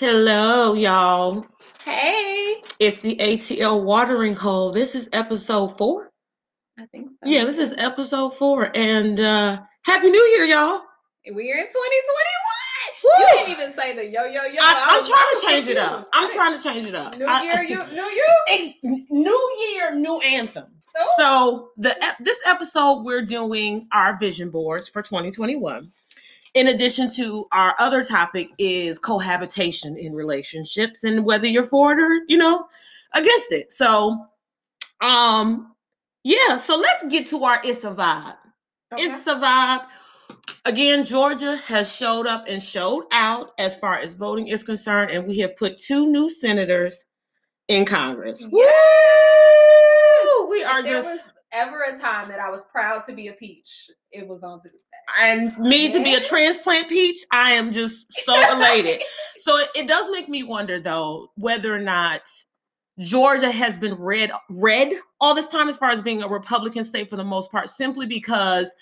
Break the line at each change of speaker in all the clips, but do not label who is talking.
Hello, y'all.
Hey.
It's the ATL watering hole. This is episode four.
I think so.
Yeah, this is episode four. And uh Happy New Year, y'all.
We're in 2021.
Woo!
You didn't even say the yo yo yo.
I, I'm
was-
trying to change it up. I'm trying to change it up.
New
I-
year, you new you.
New year, new anthem.
Oh.
So the this episode we're doing our vision boards for 2021. In addition to our other topic is cohabitation in relationships and whether you're for it or you know against it. So um yeah, so let's get to our it's a vibe.
Okay.
It's a vibe. Again, Georgia has showed up and showed out as far as voting is concerned, and we have put two new senators in Congress.
yeah.
Woo! We are
there
just
ever a time that I was proud to be a peach, it was on Tuesday.
and me to be a transplant peach, I am just so elated. so it, it does make me wonder though whether or not Georgia has been red red all this time as far as being a Republican state for the most part, simply because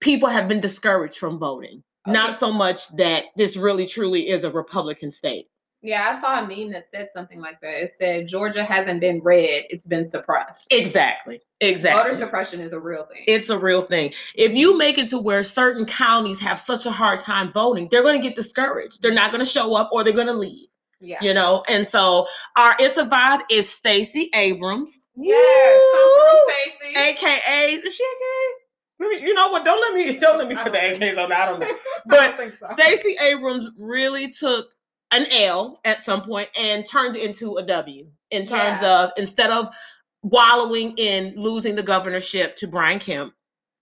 people have been discouraged from voting. Oh,
not
so much that this really truly is a Republican state.
Yeah, I saw a meme that said something like that. It said Georgia hasn't been red, it's been suppressed.
Exactly. Exactly.
Voter suppression is a real thing.
it's a real thing. If you make it to where certain counties have such a hard time voting, they're going to get discouraged. They're not going to show up or they're going to leave.
yeah.
you know. And so our It's a Vibe is Stacey Abrams.
Yes, Stacey.
AKA is she AKA? You know what? Don't let me don't let me put the AKs on. I don't know. But
so.
Stacey Abrams really took an L at some point and turned it into a W in terms
Yeah.
of instead of wallowing in losing the governorship to Brian Kemp,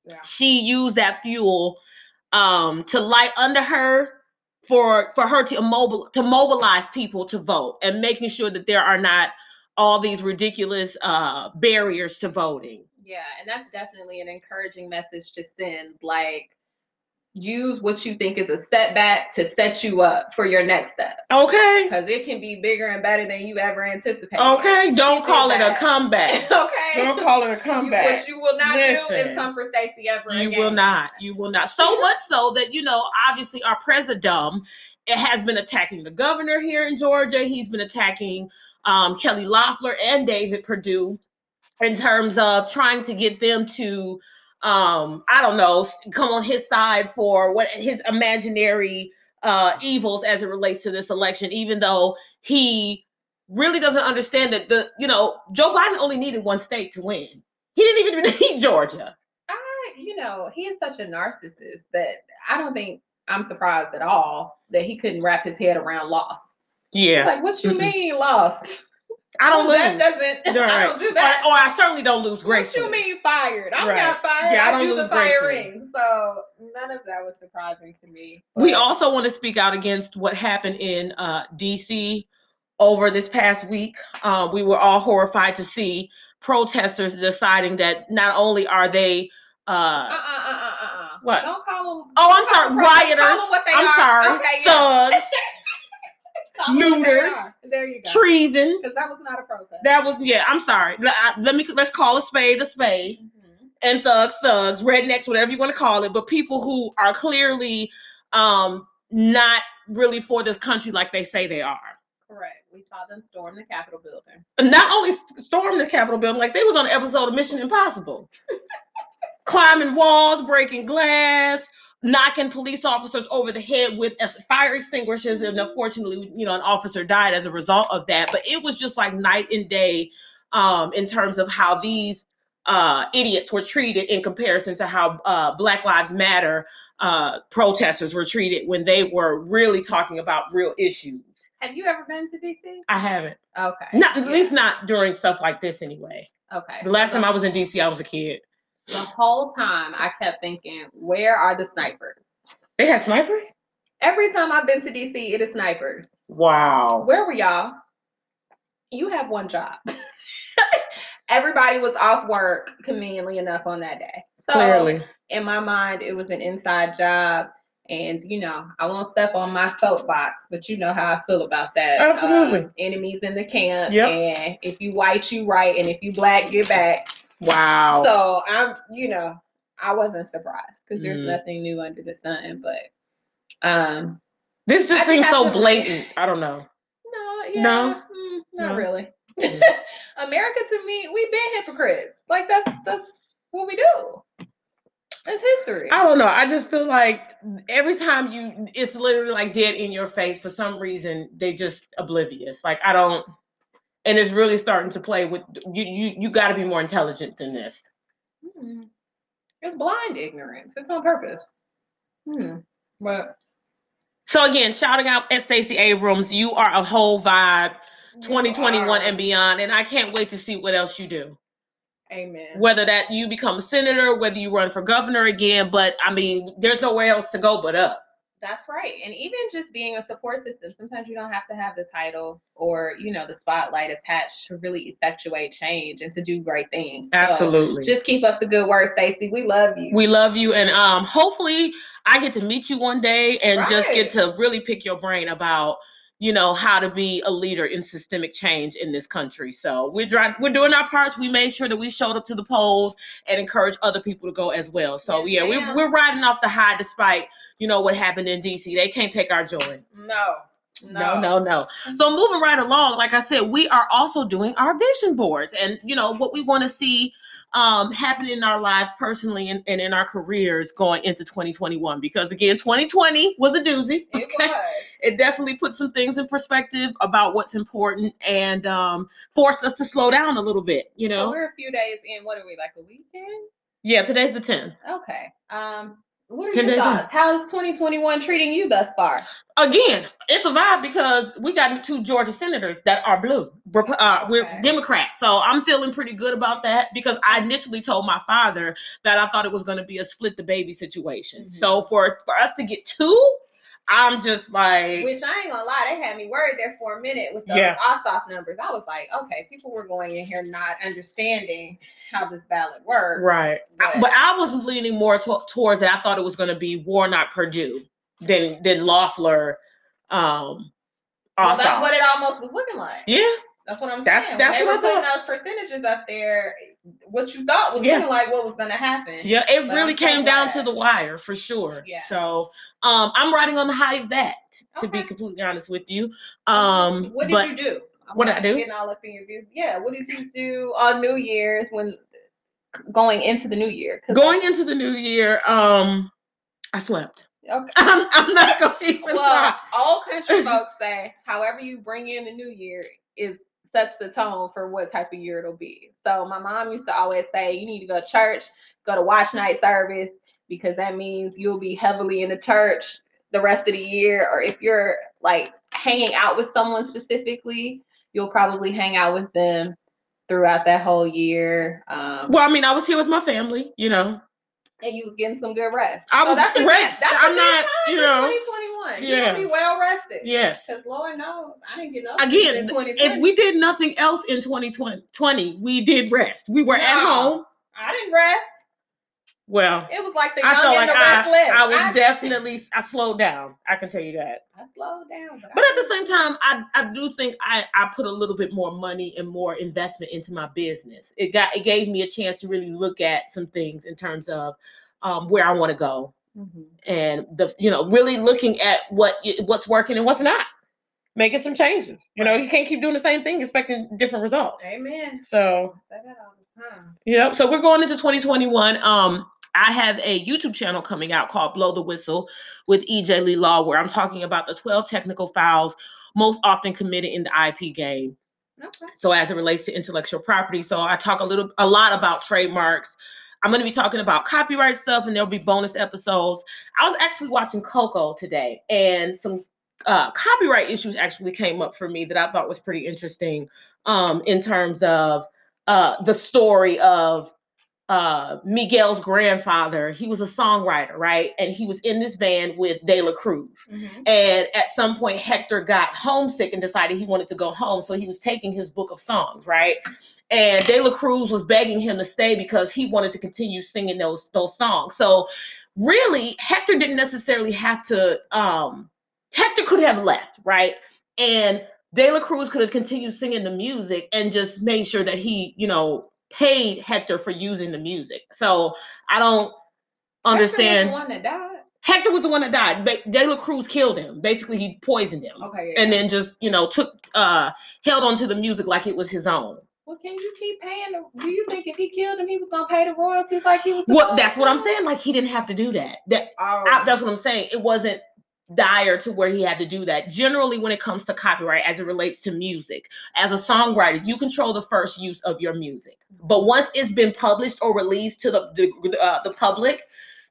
Yeah.
she used that fuel um, to light under her for for her to immobile to mobilize people to vote and making sure that there are not all these ridiculous uh, barriers to voting.
Yeah, and that's definitely an encouraging message to send. Like, use what you think is a setback to set you up for your next step.
Okay.
Because it can be bigger and better than you ever anticipated.
Okay. Don't call it a comeback.
okay.
Don't call it a
You-
comeback.
what you will not do
Listen.
is come for Stacey ever
You
again.
will not. You will not. So much so that you know, obviously, our president it has been attacking the governor here in Georgia. He's been attacking um, Kelly Loeffler and David Perdue in terms of trying to get them to, um, I don't know, come on his side for what his imaginary uh, evils as it relates to this election. Even though he really doesn't understand that the, you know, Joe Biden only needed one state to win. He didn't even need Georgia.
I, you know, he is such a narcissist that I don't think I'm surprised at all that he couldn't wrap his head around loss.
Yeah.
It's like, what you
Mm-mm.
mean loss?
I don't
Well, that doesn't.
Right.
I don't do that.
Or, or I certainly don't lose
grace.
What
you mean fired? I'm
Right.
not fired.
Yeah, I
I,
don't
do
lose
the firing. So none of that was surprising to me.
We also want to speak out against what happened in uh, DC over this past week. Uh, we were all horrified to see protesters deciding that not only are they
uh
uh,
uh uh uh uh. uh.
What?
Don't call them.
oh I'm sorry rioters
Call them what they
I'm
are.
sorry
Okay,
thugs
Call 'em what they
looters,
are. There you go.
treason
Because that was not a protest.
that was yeah I'm sorry let, me let's call a spade a spade
Mhm.
and thugs, thugs, rednecks, whatever you want to call it, but people who are clearly um not really for this country like they say they are.
Correct. We saw them storm the Capitol building.
Not only storm the Capitol building, like they was on an episode of Mission Impossible. Climbing walls, breaking glass, knocking police officers over the head with fire extinguishers, and unfortunately, you know, an officer died as a result of that. But it was just like night and day um, in terms of how these uh, idiots were treated in comparison to how uh, Black Lives Matter uh, protesters were treated when they were really talking about real issues.
Have you ever been to DC?
I haven't,
Okay.
not at
yeah,
least not during stuff like this anyway.
Okay.
The last
so
time I was in DC, I was a kid.
The whole time I kept thinking, where are the snipers?
They had snipers.
Every time I've been to DC, it is snipers.
Wow.
Where were y'all? You have one job. Everybody was off work conveniently enough on that day. So
Clearly.
in my mind, it was an inside job. And you know, I won't step on my soapbox, but you know how I feel about that.
Absolutely.
Um, enemies in the camp.
Yep.
And if you white, you right, and if you black, get back.
Wow.
So I'm, you know, I wasn't surprised because there's
Mhm.
nothing new under the sun. But um,
This just
I
seems so blatant. I don't know.
No, yeah,
No?
mm, not
No.
really.
Mm.
America to me, we've been hypocrites. Like that's that's what we do. It's history.
I don't know. I just feel like every time you, it's literally like dead in your face. For some reason, they just oblivious. Like I don't, and it's really starting to play with you. You you got to be more intelligent than this.
Hmm. It's blind ignorance. It's on purpose. Hmm. But
So again, shouting out at Stacey Abrams, you are a whole vibe, 2021 and beyond, and I can't wait to see what else you do.
Amen.
Whether that you become a senator, whether you run for governor again, but I mean, there's nowhere else to go but up.
That's right. And even just being a support system, sometimes you don't have to have the title or, you know, the spotlight attached to really effectuate change and to do great things. So
Absolutely.
just keep up the good work, Stacey. We love you.
We love you, and um, hopefully, I get to meet you one day and just get to really pick your brain about, you know, how to be a leader in systemic change in this country. So we're trying, we're doing our parts. We made sure that we showed up to the polls and encouraged other people to go as well. So
Yes,
yeah, we're we're riding off the high, despite you know what happened in DC. They can't take our joy.
no.
No, no, no. So moving right along, like I said, we are also doing our vision boards and you know what we want to see um happen in our lives personally and, and in our careers going into 2021 because again 2020 was a doozy
It was.
it definitely put some things in perspective about what's important and um forced us to slow down a little bit you
So
know
we're a few days in. What are we, like a weekend?
yeah today's the 10th
Okay. Um, what are
10
your thoughts? How's 2021 treating you thus far?
again, it's a vibe because we got two Georgia senators that are blue. Rep- Uh, We're Democrats, so I'm feeling pretty good about that because I initially told my father that I thought it was going to be a split the baby situation.
Mhm.
So for for us to get two, I'm just like,
Which I ain't gonna lie, they had me worried there for a minute with those
Yeah.
Ossoff numbers. I was like, okay, people were going in here not understanding how this ballot works.
right. I-
But,
but I was leaning more to- towards it. I thought it was going to be Warnock Perdue than than Loeffler. Um,
well, that's what it almost was looking like.
yeah,
That's what I'm
That's-
saying.
that's
when they
what
were
I
putting those percentages up there, what you thought was
Yeah.
looking like what was gonna happen.
Yeah, it
But
really
I'm so
came down to the wire for sure.
Yeah.
So um I'm riding on the high of that, to be completely honest with you. Um
what did
but
you do? I'm
what did I do?
Getting all up in your views. Yeah, what did you do on New Year's when going into the new year?
going into the new year, um I slept.
Okay.
I'm, I'm not even
Well,
lie.
all country folks say, however you bring in the new year is sets the tone for what type of year it'll be. So my mom used to always say, you need to go to church, go to watch night service, because that means you'll be heavily in the church the rest of the year. Or if you're like hanging out with someone specifically, you'll probably hang out with them throughout that whole year. Um,
Well, I mean, I was here with my family, you know.
and you was getting some good rest.
I
So
was
that's a good-
rest.
That's
I'm not, you know.
2021. You're
Yeah.
gonna be well rested.
Yes.
Because Lord knows, I didn't get no
Again,
in 2020.
If we did nothing else in 2020, 20, we did rest. We were at home.
I didn't rest.
Well,
It was like the
I felt like. I, I was definitely I slowed down. I can tell you that.
I slowed down, but,
But at the same time, I, I do think I, I put a little bit more money and more investment into my business. It got it gave me a chance to really look at some things in terms of um, where I want to go
Mhm.
and the you know really looking at what what's working and what's not, making some changes. You know, you can't keep doing the same thing expecting different results.
Amen.
So
I say that all the time.
Yep. So we're going into 2021. Um, I have a YouTube channel coming out called Blow the Whistle with EJ Lee Law, where I'm talking about the 12 technical fouls most often committed in the IP game.
Okay.
So as it relates to intellectual property. So I talk a little a lot about trademarks. I'm going to be talking about copyright stuff and there'll be bonus episodes. I was actually watching Coco today and some uh, copyright issues actually came up for me that I thought was pretty interesting um, in terms of uh, the story of uh, Miguel's grandfather. He was a songwriter, right? And he was in this band with De La Cruz.
Mhm.
And at some point, Hector got homesick and decided he wanted to go home. So he was taking his book of songs, right? And De La Cruz was begging him to stay because he wanted to continue singing those those songs. So really, Hector didn't necessarily have to. Um, Hector could have left, right? And De La Cruz could have continued singing the music and just made sure that he, you know, paid Hector for using the music. So I don't
Hector was
understand.
the one that died.
Hector was the one that died. Ba- De La Cruz killed him. Basically, he poisoned him,
Okay. Yeah.
and then just you know took uh held onto the music like it was his own.
well, can you keep paying? The, do you think if he killed him, he was gonna pay the royalties like he was? Supposed
that's what I'm saying. Like he didn't have to do that. That
Oh,
I, that's what I'm saying. It wasn't dire to where he had to do that. Generally, when it comes to copyright, as it relates to music, as a songwriter, you control the first use of your music. But once it's been published or released to the the, uh, the public,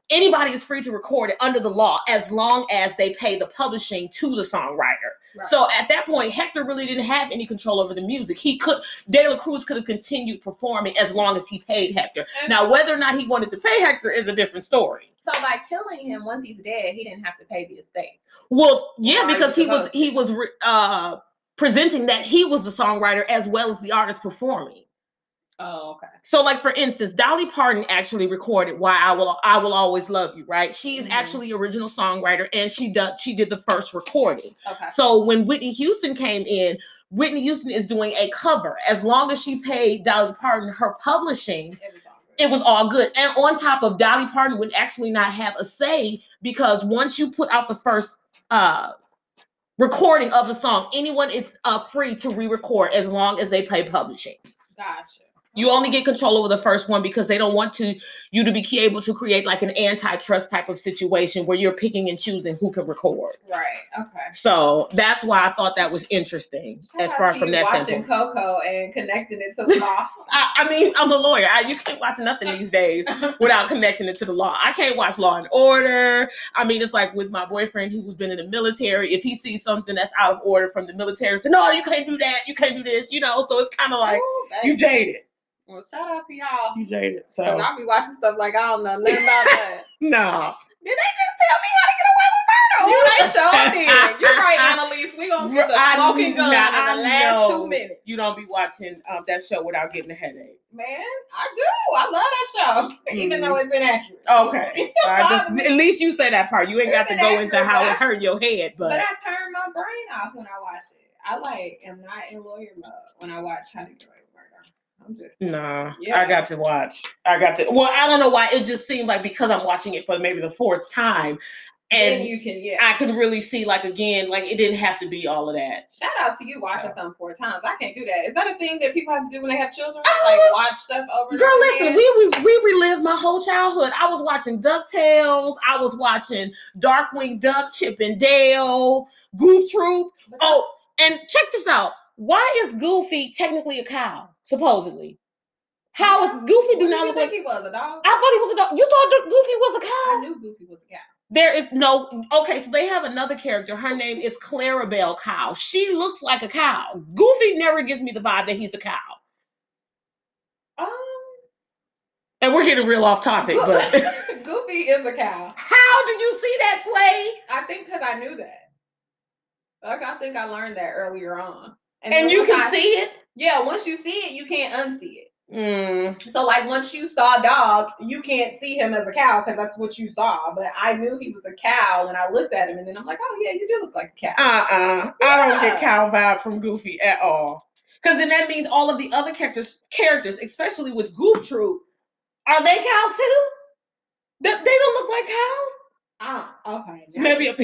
anybody is free to record it under the law as long as they pay the publishing to the songwriter.
Right.
So at that point, Hector really didn't have any control over the music. He could De La Cruz could have continued performing as long as he paid Hector.
And
Now, whether or not he wanted to pay Hector is a different story.
so by killing him once he's dead, he didn't have to pay the estate.
Well, yeah,
Or are you
because he was
supposed
he was uh presenting that he was the songwriter as well as the artist performing.
Oh, okay.
So, like for instance, Dolly Parton actually recorded "Why I Will I Will Always Love You." Right? She's
Mhm.
actually original songwriter, and she does she did the first recording.
Okay.
So when Whitney Houston came in, Whitney Houston is doing a cover. As long as she paid Dolly Parton her publishing,
It was all good.
it was all good. And on top of Dolly Parton would actually not have a say because once you put out the first uh recording of a song, anyone is uh free to re-record as long as they pay publishing.
Gotcha.
You only get control over the first one because they don't want to you to be able to create like an antitrust type of situation where you're picking and choosing who can record.
Right. Okay.
So that's why I thought that was interesting as far from that
watching
standpoint.
Coco and connecting it to the law.
I, I mean, I'm a lawyer. I, you can't watch nothing these days without connecting it to the law. I can't watch Law and Order. I mean, it's like with my boyfriend who's been in the military. If he sees something that's out of order from the military, say, no, you can't do that. You can't do this. You know, so it's kind of like
Ooh,
you jaded.
Well, shout out to y'all.
You jaded. So
I be watching stuff like I don't know nothing about that.
no.
Did they just tell me how to get away with murder? Oh, they sure did. You're right, Annalise. We gonna get the smoking gun
now,
in the
I
last
know
two minutes.
You don't be watching um, that show without getting a headache.
Man, I do. I love that show, even
Mhm.
though it's inaccurate.
Okay.
It
I just, at least you say that part. You ain't got to go into how it hurt your head,
But
but
I turn my brain off when I watch it. I like am not in lawyer mode when I watch How to Get Away with Murder. I'm just
Nah, I got to watch. I got to. Well, I don't know why. It just seemed like because I'm watching it for maybe the fourth time,
then
and
you can yeah.
I can really see like again, like it didn't have to be all of that.
Shout out to you watching
So.
something four times. I can't do that. Is that a thing that people have to do when they have children?
Uh,
like watch stuff over
Girl, listen,
again?
we, we we relived my whole childhood. I was watching Ducktales. I was watching Darkwing Duck, Chip and Dale, Goof Troop.
But
Oh, and check this out. Why is Goofy technically a cow? Supposedly, how is Goofy do not look like?
he was a dog?
I thought he was a dog. You thought Goofy was a cow?
I knew Goofy was a cow.
There is no okay, so they have another character. Her name is Clarabelle Cow. She looks like a cow. Goofy never gives me the vibe that he's a cow.
Um,
And we're getting real off topic, but
Goofy is a cow.
how do you see that, Sway?
I think because I knew that. Like I think I learned that earlier on.
And
then
you can
I-
see it.
Yeah, once you see it, you can't unsee it.
Mm,
So like once you saw dog, you can't see him as a cow because that's what you saw. But I knew he was a cow when I looked at him, and then I'm like, oh yeah, you do look like a cow.
uh-uh. I don't get cow vibe from Goofy at all. Because then that means all of the other characters, characters, especially with Goof Troop, are they cows too? They, they don't look like cows.
Ah, okay.
Maybe a,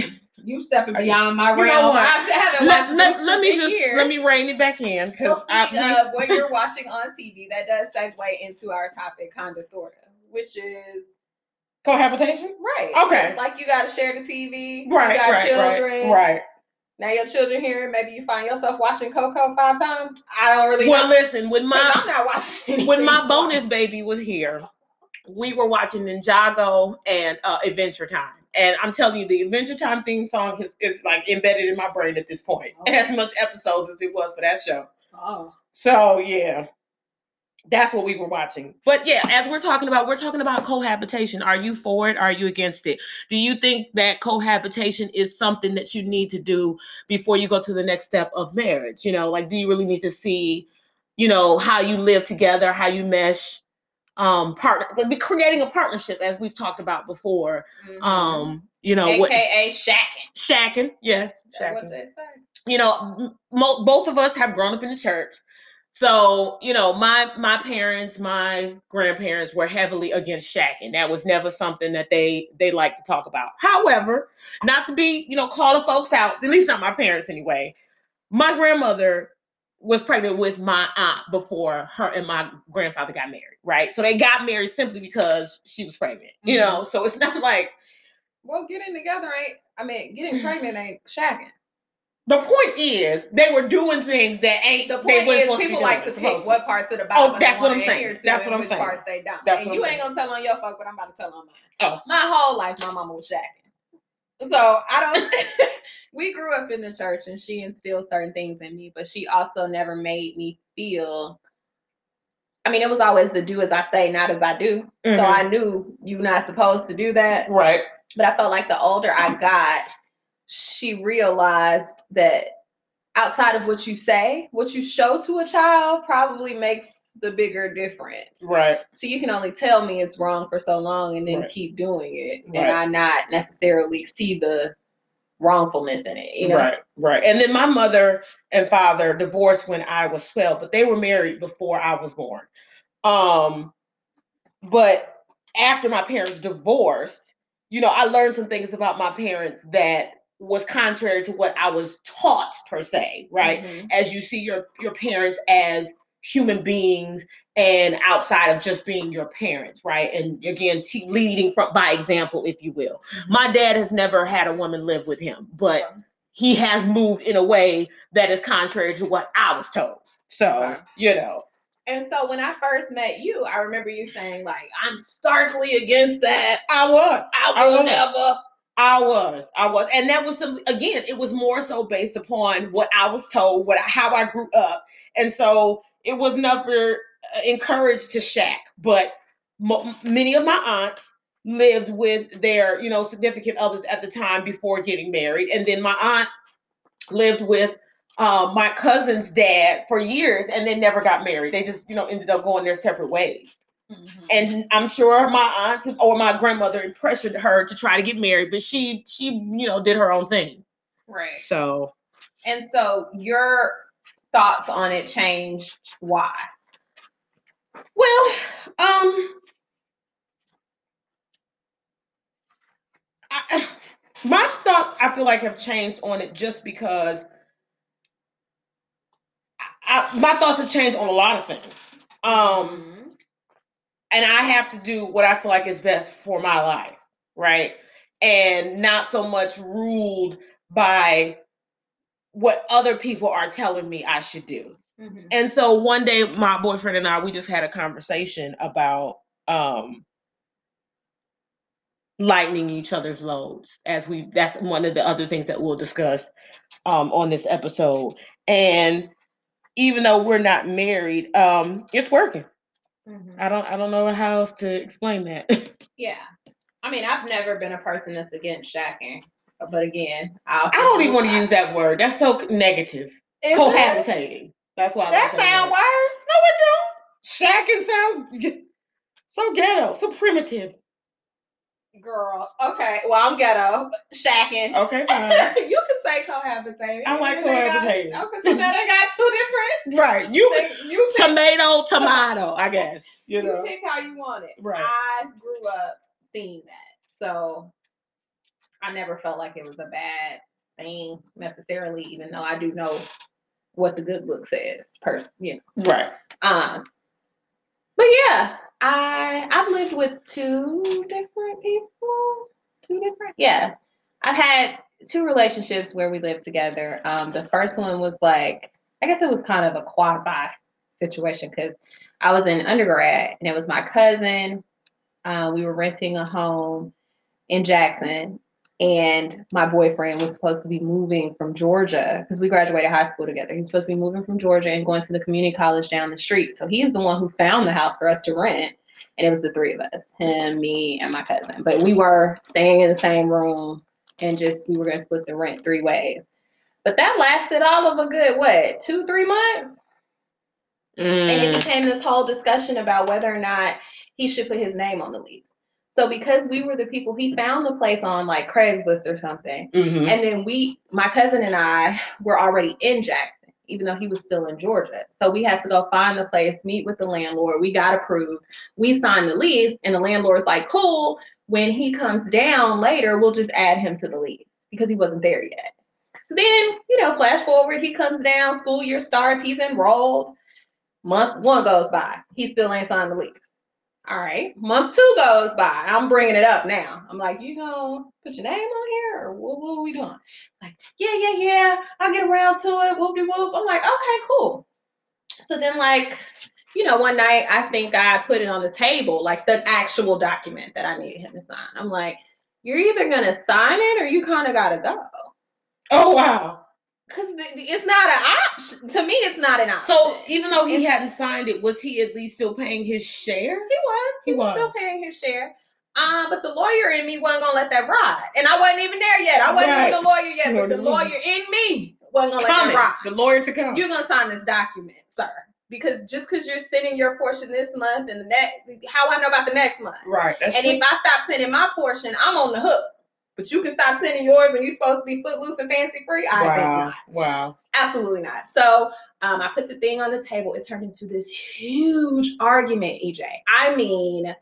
you stepping beyond my realm.
you know what?
I haven't
let, let, let me just
years.
let me rein it back in because
Well,
I
speaking of what you're watching on TV, that does segue into our topic, kinda sorta, which is
cohabitation.
right.
Okay.
Like you got to share the TV.
Right,
You got
right,
children.
right, right.
Now your children here. Maybe you find yourself watching Coco five times. I don't really.
Well,
know.
listen, when my
I'm not watching.
when my bonus baby was here, we were watching Ninjago and uh, Adventure Time. And I'm telling you, the Adventure Time theme song is, is like embedded in my brain at this point. As much episodes as it was for that show.
Oh,
So yeah, that's what we were watching. But yeah, as we're talking about, we're talking about cohabitation. Are you for it? Are you against it? Do you think that cohabitation is something that you need to do before you go to the next step of marriage? You know, like do you really need to see, you know, how you live together, how you mesh, um, partner, be creating a partnership as we've talked about before.
mhm.
Um, you know, what
AKA shacking.
shacking, yes, shacking you know, mo- both of us have grown up in the church. So, you know, my my parents, my grandparents were heavily against shacking. That was never something that they they like to talk about. However, not to be, you know, calling folks out, at least not my parents anyway. My grandmother was pregnant with my aunt before her and my grandfather got married, right? So they got married simply because she was pregnant, you mm-hmm. know. So it's not like
Well, getting together ain't. I mean, getting mm-hmm. pregnant ain't shacking.
the point is they were doing things that ain't
The point is, people
be
like to pick what parts of the oh, Bible. they
that's what I'm saying. That's what I'm saying.
Parts they don't.
That's
and
what
you
I'm
ain't gonna tell on your folk, but I'm about to tell on mine.
Oh.
My whole life, my mama was shacking. So I don't. we grew up in the church, and she instilled certain things in me, but she also never made me feel. I mean, it was always the do as I say, not as I do. So
Mhm.
I knew you're not supposed to do that.
Right.
But I felt like the older I got, she realized that outside of what you say, what you show to a child probably makes the bigger difference.
Right.
So you can only tell me it's wrong for so long and then
Right.
keep doing it
Right.
and I not necessarily see the wrongfulness in it, you know?
Right, right. And then my mother and father divorced when I was 12, but they were married before I was born. Um, but after my parents divorced, you know, I learned some things about my parents that was contrary to what I was taught per se, right?
Mhm.
As you see your your parents as human beings and outside of just being your parents, right? And again, leading from by example, if you will. Mm-hmm. My dad has never had a woman live with him, but he has moved in a way that is contrary to what I was told. So, you know,
And so when I first met you, I remember you saying like, "I'm starkly against that.
I was.
I
I
will
was.
never."
I was, I was, and that was some. Again, it was more so based upon what I was told, what how I grew up, and so it was never uh, encouraged to shack. But mo- many of my aunts lived with their, you know, significant others at the time before getting married, and then my aunt lived with uh, my cousin's dad for years, and they never got married. They just, you know, ended up going their separate ways.
Mhm.
And I'm sure my aunts or my grandmother pressured her to try to get married, but she, she, you know, did her own thing.
right.
So
And so your thoughts on it changed. Why?
Well, um, I, my thoughts I feel like have changed on it just because I, I, my thoughts have changed on a lot of things. Um,
Mhm.
and I have to do what I feel like is best for my life, right? And not so much ruled by what other people are telling me I should do.
Mhm.
And so one day my boyfriend and I we just had a conversation about um lightening each other's loads as we that's one of the other things that we'll discuss um on this episode. And even though we're not married, um it's working.
Mhm.
I don't I don't know how else to explain that.
Yeah. I mean, I've never been a person that's against shacking, but again, I,
I don't even want to use that word. That's so negative.
Is it?
Cohabitating. That's why I
That sound worse.
No, it don't. Shacking sounds so ghetto, so primitive.
Girl, okay. Well, I'm ghetto. Shacking.
Okay, fine.
you can say cohabitating.
I like
got-
cohabitating.
Okay, so now they got two different.
right. You.
You pick,
tomato, tomato, I guess. You
you
know.
pick how you want it.
Right.
I grew up seeing that, so I never felt like it was a bad thing necessarily, even though I do know what the good book says. Person, you know.
Right.
Um, but yeah, I I've lived with two different people. Two different, yeah. I've had two relationships where we lived together. Um, the first one was like I guess it was kind of a quasi situation because I was in undergrad and it was my cousin. Uh, we were renting a home in Jackson, and my boyfriend was supposed to be moving from Georgia because we graduated high school together. He was supposed to be moving from Georgia and going to the community college down the street. So he's the one who found the house for us to rent. And it was the three of us him, me, and my cousin. But we were staying in the same room and just we were going to split the rent three ways. But that lasted all of a good, what, two, three months? And it
Mm,
became this whole discussion about whether or not he should put his name on the lease. So because we were the people, he found the place on like Craigslist or something.
mhm.
And then we, my cousin and I, were already in Jackson. even though he was still in Georgia. So we had to go find the place, meet with the landlord. We got approved. We signed the lease, and the landlord's like, cool. When he comes down later, we'll just add him to the lease because he wasn't there yet. So then, you know, flash forward, he comes down, school year starts, he's enrolled. Month one goes by, he still ain't signed the lease. All right, month two goes by. I'm bringing it up now. I'm like, you gonna put your name on here, or what, what are we doing? It's like, yeah, yeah, yeah. I'll get around to it. Whoop de whoop. I'm like, okay, cool. So then, like, you know, one night I think I put it on the table, like the actual document that I needed him to sign. I'm like, you're either gonna sign it or you kind of gotta go.
Oh wow.
Cause it's not an option. To me, it's not an option.
So even though he hadn't signed it, was he at least still paying his share?
He was.
He
He, was.
was.
still paying his share. Uh, but the lawyer in me wasn't gonna let that ride. And I wasn't even there yet. I wasn't
Right.
even the lawyer yet, but the lawyer in me wasn't gonna let
Coming,
that
the lawyer to come.
You're gonna sign this document, sir. Because just because you're sending your portion this month and the next how I know about the next month.
right.
And
true.
if I stop sending my portion, I'm on the hook. But you can stop sending yours and you're supposed to be footloose and fancy free. I think not.
Wow.
Absolutely not. So um, I put the thing on the table. It turned into this huge argument, EJ. I mean,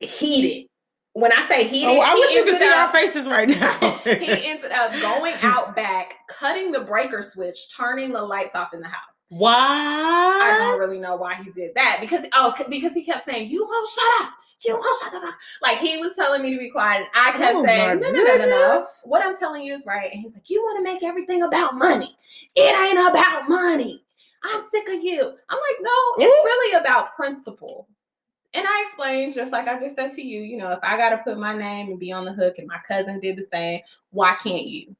heated. When I say heated,
Oh, I wish you could see our faces right now.
he ended up going out back, cutting the breaker switch, turning the lights off in the house.
Why?
I don't really know why he did that because oh because he kept saying you won't shut up. You won't oh, shut the fuck. Like he was telling me to be quiet, and I kept
Oh,
saying, no, no, no, no, no. What I'm telling you is right. And he's like, you want to make everything about money. It ain't about money. I'm sick of you. I'm like, no, it's really about principle. And I explained, just like I just said to you, you know, if I got to put my name and be on the hook, and my cousin did the same, why can't you?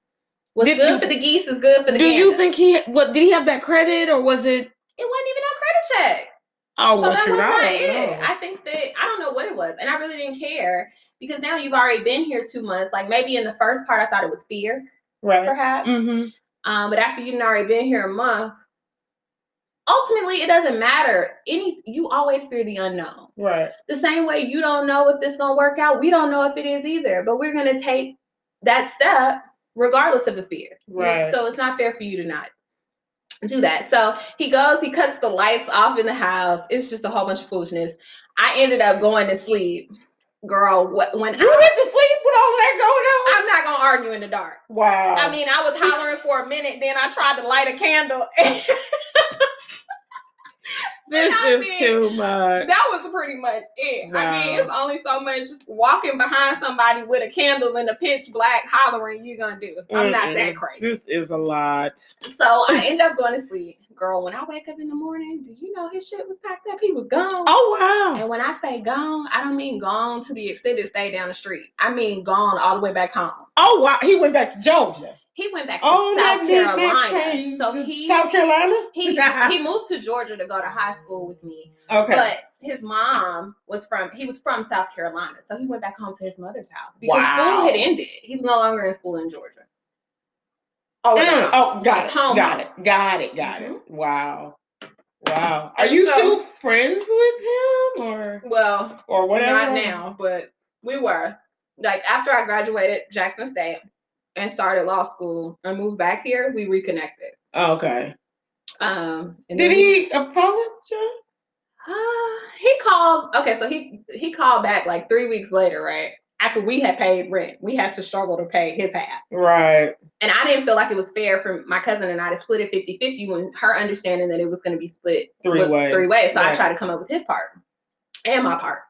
What's
Did
good
you-
for the geese is good for the
Do you think he? What did he have that credit or was it?
it wasn't even a credit check?
Oh
so
well, shoot,
was
I.
I think that I don't know what it was, and I really didn't care because now you've already been here two months. Like maybe in the first part, I thought it was fear,
right.
perhaps.
Mm-hmm.
Um, but after you've already been here a month, ultimately it doesn't matter. Any you always fear the unknown.
Right.
The same way you don't know if this gonna work out, we don't know if it is either. But we're gonna take that step regardless of the fear.
Right.
So it's not fair for you to not do that. So he goes, he cuts the lights off in the house. It's just a whole bunch of foolishness. I ended up going to sleep. Girl, what when
You
I,
went to sleep with all that going on?
I'm not gonna argue in the dark.
Wow.
I mean, I was hollering for a minute, then I tried to light a candle.
this
I
is
mean,
too much.
that was pretty much it. I mean, it's only so much walking behind somebody with a candle in the pitch black hollering you're gonna do. I'm not that crazy.
This is a lot.
So I end up going to sleep. Girl, when I wake up in the morning, do you know his shit was packed up? He was gone.
Oh wow.
And when I say gone, I don't mean gone to the extended stay down the street. I mean gone all the way back home.
Oh wow. He went back to Georgia.
He went back to
Oh,
South
that did not
Carolina. So he
South Carolina.
he he moved to Georgia to go to high school with me.
okay.
But his mom was from he was from South Carolina. So he went back home to his mother's house because school had ended. He was no longer in school in Georgia. Oh,
Mm, oh, got it.
Home.
Got it. Got it. Got it.
Mhm.
Wow. Wow. Are
And
you
so-
still friends with him or
well,
or whatever?
Not now, but we were. Like after I graduated Jackson State and started law school and moved back here, we reconnected.
Oh, okay.
Um
Did
then
he apologize?
Uh, he called okay, so he he called back like three weeks later, right? After we had paid rent. We had to struggle to pay his half.
Right.
And I didn't feel like it was fair for my cousin and I to split it 50-50 when her understanding that it was gonna be split
Three ways.
Three ways. So I tried to come up with his part and my part.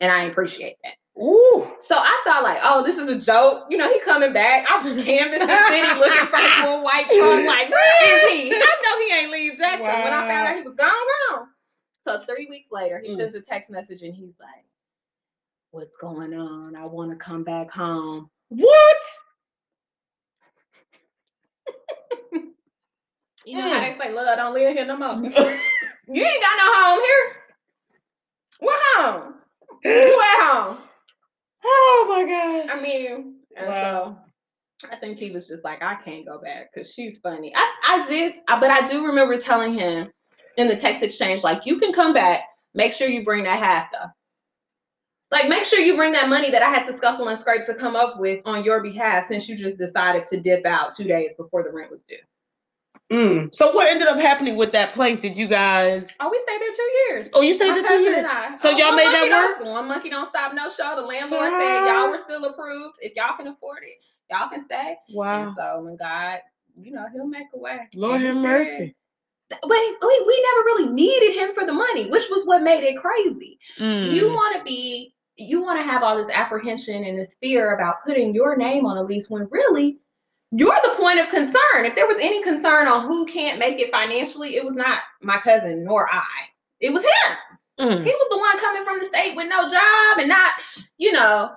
And I appreciate that.
Ooh.
So I thought like, oh, this is a joke. You know, he coming back. I canvassed the city looking for his little white truck. Like, where is he? I know he ain't leave Jackson. When I found out he was gone, gone. So three weeks later, he
Mm.
sends a text message and he's like, "What's going on? I want to come back home."
What?
You know how
Mm.
they say, "Love don't live here no more." you ain't got no home here. What home? You at home?
Oh my gosh.
I mean, and
Wow.
so I think he was just like, I can't go back because she's funny. I, I did, I- but I do remember telling him in the text exchange, like, you can come back. Make sure you bring that half though. Like, make sure you bring that money that I had to scuffle and scrape to come up with on your behalf since you just decided to dip out two days before the rent was due.
Mm. So what ended up happening with that place? Did you guys?
Oh, we stayed there two years.
Oh, you stayed
My
there two years.
and I.
So
Oh,
y'all made that
don't- One monkey don't stop no show. The landlord
Child.
said y'all were still approved. If y'all can afford it, y'all can stay.
Wow.
And so when God, you know, He'll make a way.
Lord have mercy.
Wait, wait, we never really needed him for the money, which was what made it crazy. You
Mm.
want to be, you want to have all this apprehension and this fear about putting your name on a lease when really you're the point of concern. If there was any concern on who can't make it financially, it was not my cousin nor I. It was him.
Mm.
He was the one coming from the state with no job and not, you know,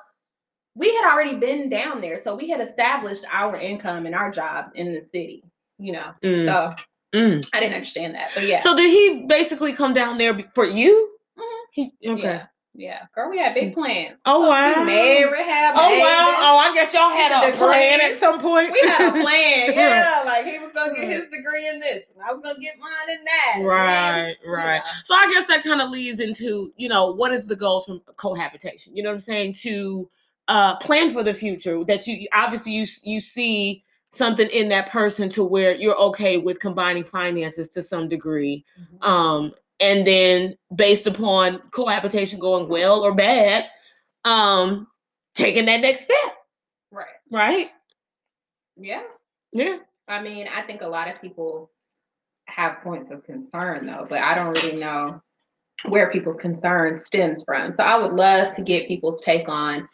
we had already been down there. So we had established our income and our jobs in the city, you know.
Mm.
So
Mm.
I didn't understand that. But yeah.
So did he basically come down there for you?
Mhm.
He okay.
Yeah. Yeah. Girl, we had big plans.
Oh, wow.
be married, have
Oh
babies.
wow! Oh, I guess y'all had
Get
a plan at some point.
We had a plan. Yeah. Like he was gonna get his degree in this. And I was gonna get mine in that.
Right, right. So I guess that kind of leads into, you know, what is the goals from cohabitation? You know what I'm saying? To uh plan for the future that you obviously you you see something in that person to where you're okay with combining finances to some degree.
Mhm.
Um and then based upon cohabitation going well or bad, um taking that next step,
Right.
right?
Yeah.
Yeah.
I mean, I think a lot of people have points of concern though, but I don't really know where people's concern stems from. So I would love to get people's take on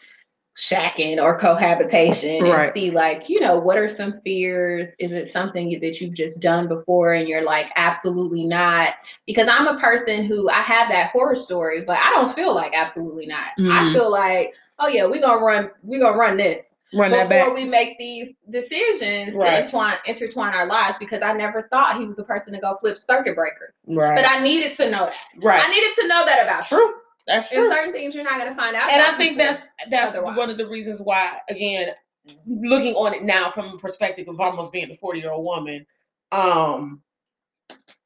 shacking or cohabitation
Right.
and see like, you know, what are some fears? Is it something that you've just done before and you're like absolutely not? Because I'm a person who I have that horror story, but I don't feel like absolutely not. I
Mhm.
feel like, oh yeah, we're gonna run, we're gonna run this
Run that
before
back.
we make these decisions
Right.
to entwine intertwine our lives because I never thought he was the person to go flip circuit breakers.
Right.
But I needed to know that.
right I
needed to know that about you.
That's true.
And certain things you're not gonna find out.
and I think that's that's
otherwise.
one of the reasons why, again, looking on it now from a perspective of almost being a 40 year old woman, um,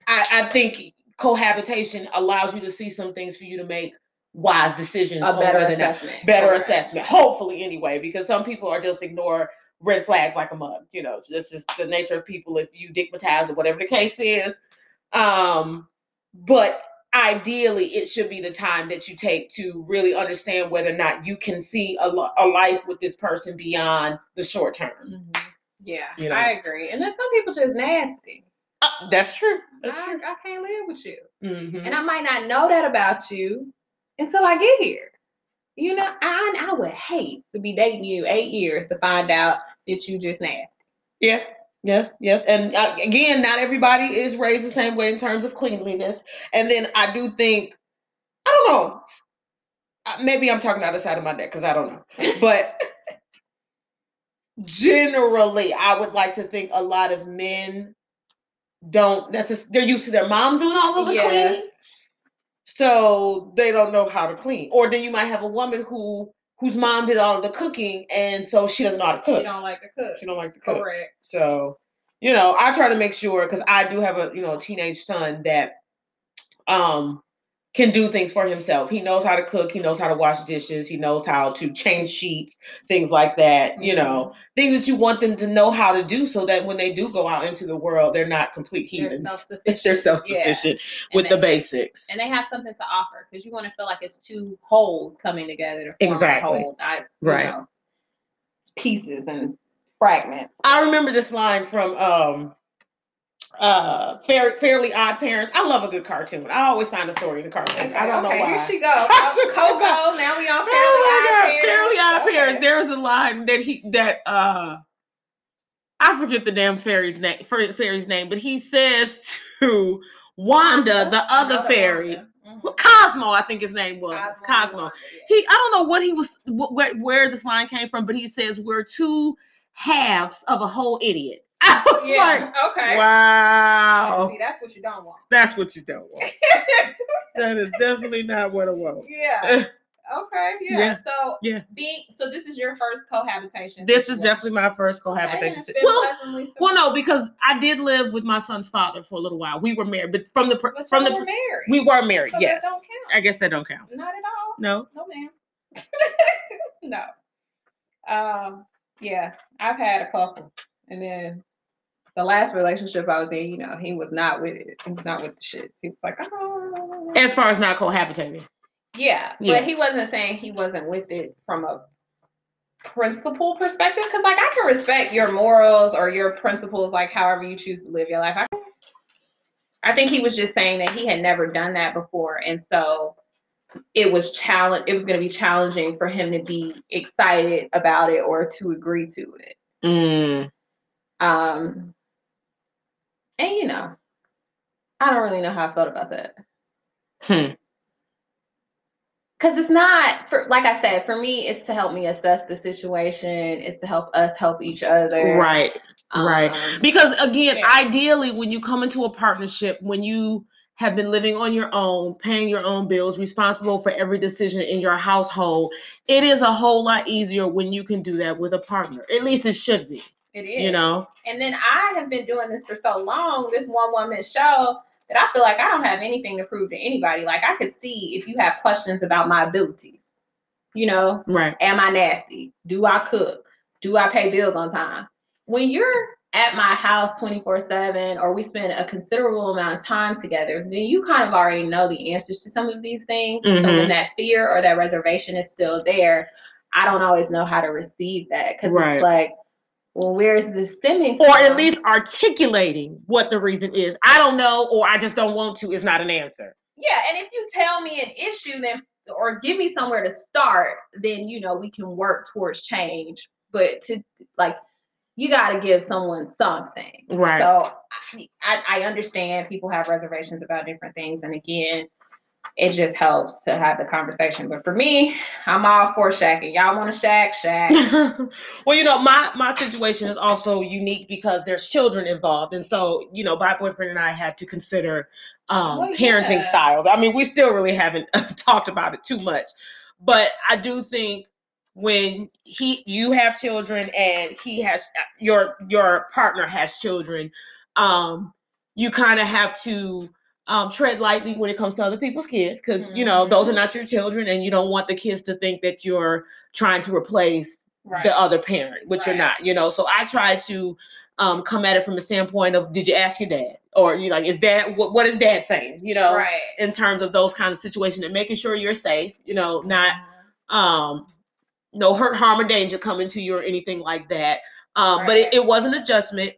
I, I think cohabitation allows you to see some things for you to make wise decisions
a better
whether or not-
assessment.
better
Correct.
assessment. Hopefully, anyway, because some people are just ignore red flags like a mug. You know, that's just the nature of people. If you digmatize or whatever the case is, um, but ideally, it should be the time that you take to really understand whether or not you can see a, lo- a life with this person beyond the short term.
Mhm. Yeah,
You know.
I agree. And then some people just nasty.
Uh, that's true. That's
I,
true.
I can't live with you.
Mhm.
And I might not know that about you until I get here. You know, I I would hate to be dating you eight years to find out that you just nasty.
Yeah. Yes, yes, and uh, again, not everybody is raised the same way in terms of cleanliness. And then I do think, I don't know, uh, maybe I'm talking out the side of my neck because I don't know, but generally, I would like to think a lot of men don't necessarily. They're used to their mom doing all of the
Yes.
cleaning, so they don't know how to clean. Or then you might have a woman who whose mom did all of the cooking, and so she doesn't know how to cook.
She don't like to cook.
She don't like to cook.
Correct.
So, you know, I try to make sure because I do have a you know a teenage son that um can do things for himself. He knows how to cook. He knows how to wash dishes. He knows how to change sheets, things like that. You know, things that you want them to know how to do so that when they do go out into the world, they're not complete
They're
heathens.
self-sufficient.
They're
Yeah.
self-sufficient with
And
the basics.
And they have something to offer because you want to feel like it's two wholes coming together to form
Exactly.
a whole, not you
Right.
know, pieces and fragments.
I remember this line from um uh Fair, Fairly Odd Parents. I love a good cartoon. I always find a story in a cartoon. I don't know
okay,
why.
Here she go.
Just
Coco. Now we on Fairly
Oh
Odd Parents.
Fairly Odd
Okay.
Parents. There was a line that he that uh I forget the damn fairy's name fairy's name, but he says to Wanda, the other
Another
fairy,
Wanda. Mhm.
well, Cosmo, I think his name was
Cosmo.
Cosmo. He I don't know what he was wh- where this line came from, but he says we're two halves of a whole idiot. I was
Yeah.
like,
okay.
wow,
See, that's what you don't want.
that's what you don't want. that is definitely not what I want.
yeah. Okay. Yeah.
Yeah.
So
Yeah.
being so this is your first cohabitation.
This is definitely my first cohabitation.
been
Well, well, no, because I did live with my son's father for a little while. We were married, but from the
But
from the
were
we were married.
so
yes,
That don't count.
I guess that don't count.
Not at all.
No.
No, ma'am. no. Um. Yeah, I've had a couple, and then the last relationship I was in, you know, he was not with it. He was not with the shit. He was like, oh.
As far as not cohabitating.
Yeah,
Yeah.
but he wasn't saying he wasn't with it from a principle perspective. Because, like, I can respect your morals or your principles, like, however you choose to live your life. I, I think he was just saying that he had never done that before. And so it was challenge. It was going to be challenging for him to be excited about it or to agree to it.
Mm.
Um, and you know, I don't really know how I felt about that
Hmm.
because it's not for like I said, for me, it's to help me assess the situation. It's to help us help each other.
Right. right.
Um,
Because again,
Yeah.
ideally, when you come into a partnership, when you have been living on your own, paying your own bills, responsible for every decision in your household, it is a whole lot easier when you can do that with a partner. At least it should be.
It is.
You know.
And then I have been doing this for so long, this one woman show, that I feel like I don't have anything to prove to anybody. Like I could see if you have questions about my abilities. You know,
Right.
am I nasty? Do I cook? Do I pay bills on time? When you're at my house 24 7 or we spend a considerable amount of time together, then you kind of already know the answers to some of these things. So
Mhm.
when that fear or that reservation is still there, I don't always know how to receive that because
Right.
it's like, well, where is this stemming
Or at least articulating what the reason is. I don't know, or I just don't want to is not an answer.
Yeah, and if you tell me an issue, then or give me somewhere to start, then you know we can work towards change. But to like, you got to give someone something.
Right.
So I, I understand people have reservations about different things, and again, it just helps to have the conversation. But for me, I'm all for shacking. Y'all want to shack, shack.
well, you know, my my situation is also unique because there's children involved, and so you know, my boyfriend and I had to consider um,
Well,
parenting
yeah.
styles. I mean, we still really haven't talked about it too much, but I do think when he you have children and he has your your partner has children, um, you kind of have to um, tread lightly when it comes to other people's kids because you know those are
Mhm.
not your children, and you don't want the kids to think that you're trying to replace
Right.
the other parent, which you're not, you know. So I try to um, come at it from a standpoint of, did you ask your dad, or you like, is dad what, what is dad saying, you know,
right.
in terms of those kinds of situations and making sure you're safe, you know, not um, no hurt, harm, or danger coming to you or anything like that. Um, But it, it was an adjustment.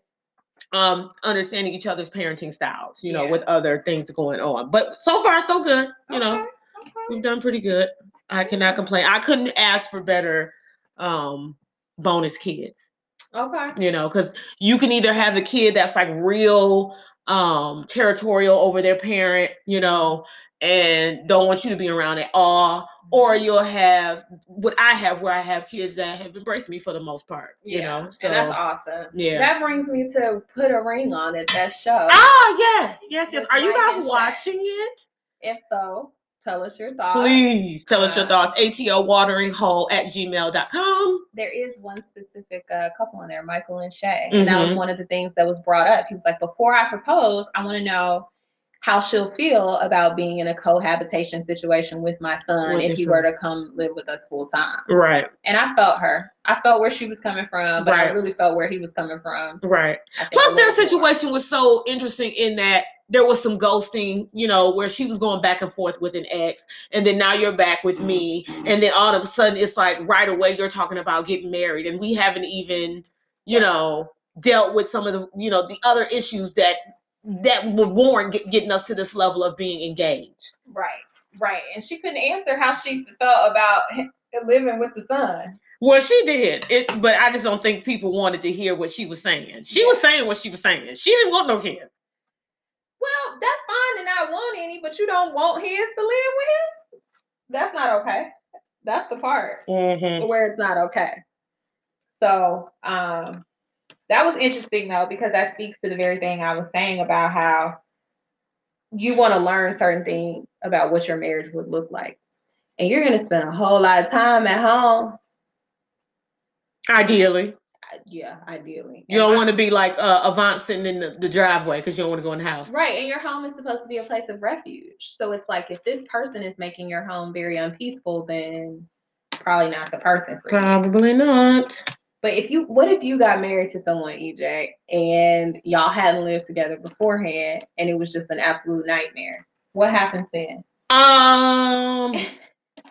Um, understanding each other's parenting styles, you know,
Yeah.
with other things going on. But so far, so good. You know,
Okay, okay.
we've done pretty good. I cannot complain. I couldn't ask for better um bonus kids,
Okay.
you know, because you can either have the kid that's like real um territorial over their parent, you know, and don't want you to be around at all, or you'll have what I have where I have kids that have embraced me for the most part, you
Yeah,
know. So
and that's awesome.
yeah.
That brings me to put a ring on it. That show.
Ah, yes, yes, yes. Are you guys watching it?
If so, tell us your thoughts.
Please tell us your
Uh,
thoughts. ATL watering hole at gmail.com.
There is one specific uh, couple in there, Michael and Shay, and that was
Mhm.
one of the things that was brought up. He was like, "Before I propose, I want to know." How she'll feel about being in a cohabitation situation with my son
With
if he
your
were to come live with us full time.
Right,
And I felt her. I felt where she was coming from, but I really felt where he was coming from.
right.
I think, a
Plus, their
more.
situation was so interesting in that there was some ghosting, you know, where she was going back and forth with an ex, and then now you're back with me, and then all of a sudden it's like right away you're talking about getting married, and we haven't even, you know, dealt with some of the, you know, the other issues that that would warrant get, getting us to this level of being engaged.
Right, right. And she couldn't answer how she felt about living with the son.
Well, she did it, but I just don't think people wanted to hear what she was saying. She was saying what she was saying. She didn't want no kids.
Well, that's fine to not want any, but you don't want his to live with him. That's not okay. That's the part
Mm-hmm.
where it's not okay. So, um, that was interesting though because that speaks to the very thing I was saying about how you want to learn certain things about what your marriage would look like, and you're going to spend a whole lot of time at home.
Ideally,
Yeah, ideally.
you don't want to be like uh, Avant sitting in the, the driveway because you don't want to go in the house.
Right, and your home is supposed to be a place of refuge. So it's like if this person is making your home very unpeaceful, then probably not the person for you.
Probably not.
But if you, what if you got married to someone, EJ, and y'all hadn't lived together beforehand, and it was just an absolute nightmare? What happens then?
Um.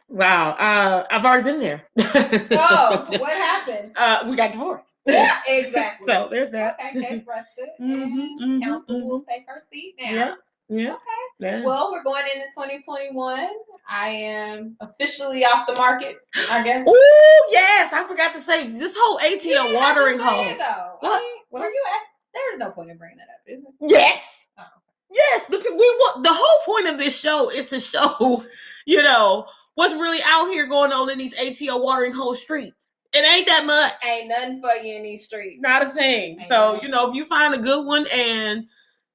Wow. Uh, I've already been there.
Oh, what happened?
Uh, we got divorced.
Yeah, exactly.
So there's that.
okay, case rested.
Mhm,
and
mhm,
council
mhm.
will take her seat now.
Yeah. Yeah.
Okay.
Yeah.
Well, we're going into 2021. I am officially off the market, I guess.
Ooh, yes. I forgot to say this whole ATL
You
watering hole.
Though.
What?
I mean, Were you asked? There's no point in bringing that up, is it?
Yes.
Oh.
Yes. The, we want the whole point of this show is to show, you know, what's really out here going on in these ATL watering hole streets. It ain't that much.
Ain't nothing for you in these streets.
not a thing.
I
So,
know.
you know, if you find a good one and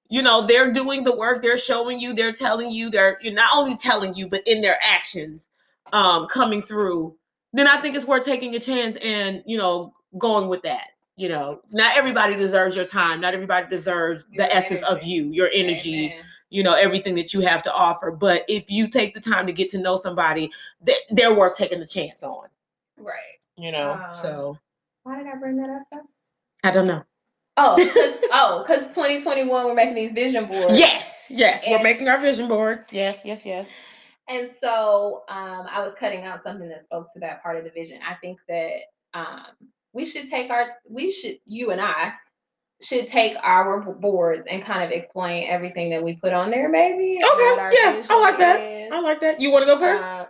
you know they're doing the work, they're showing you, they're telling you, they're you're not only telling you, but in their actions um coming through, then I think it's worth taking a chance and, you know, going with that. You know, not everybody deserves your time. Not everybody deserves
Your
the essence of you, your energy,
Amen.
you know, everything that you have to offer. But if you take the time to get to know somebody, they, they're worth taking the chance on.
Right.
You know,
Um,
so
Why did I bring that up? Though?
I don't know.
Oh, because oh, because 2021 we're making these vision boards.
Yes, yes, we're making our vision boards. Yes, yes, yes.
And so um, I was cutting out something that spoke to that part of the vision. I think that um, we should take our, we should, you and I should take our boards and kind of explain everything that we put on there, maybe. and what our
Okay, yeah, I
vision
like that.
is.
I like that. You want to go first?
Uh,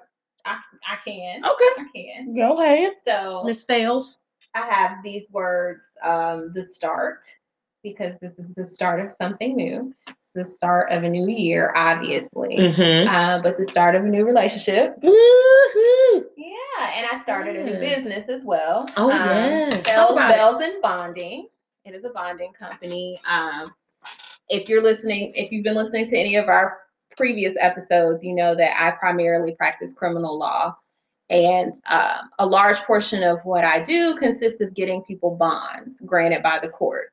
I, I can.
okay,
I can.
go ahead,
So
Miss Fells.
I have these words, um, the start, because this is the start of something new. It's the start of a new year, obviously.
Mm-hmm.
Uh, but the start of a new relationship.
Woohoo!
Yeah, and I started a new business as well.
Oh,
Um,
yes.
Bells. Bells and Bonding. It is a bonding company. Um, if you're listening, if you've been listening to any of our previous episodes, you know that I primarily practice criminal law. And um, a large portion of what I do consists of getting people bonds granted by the court.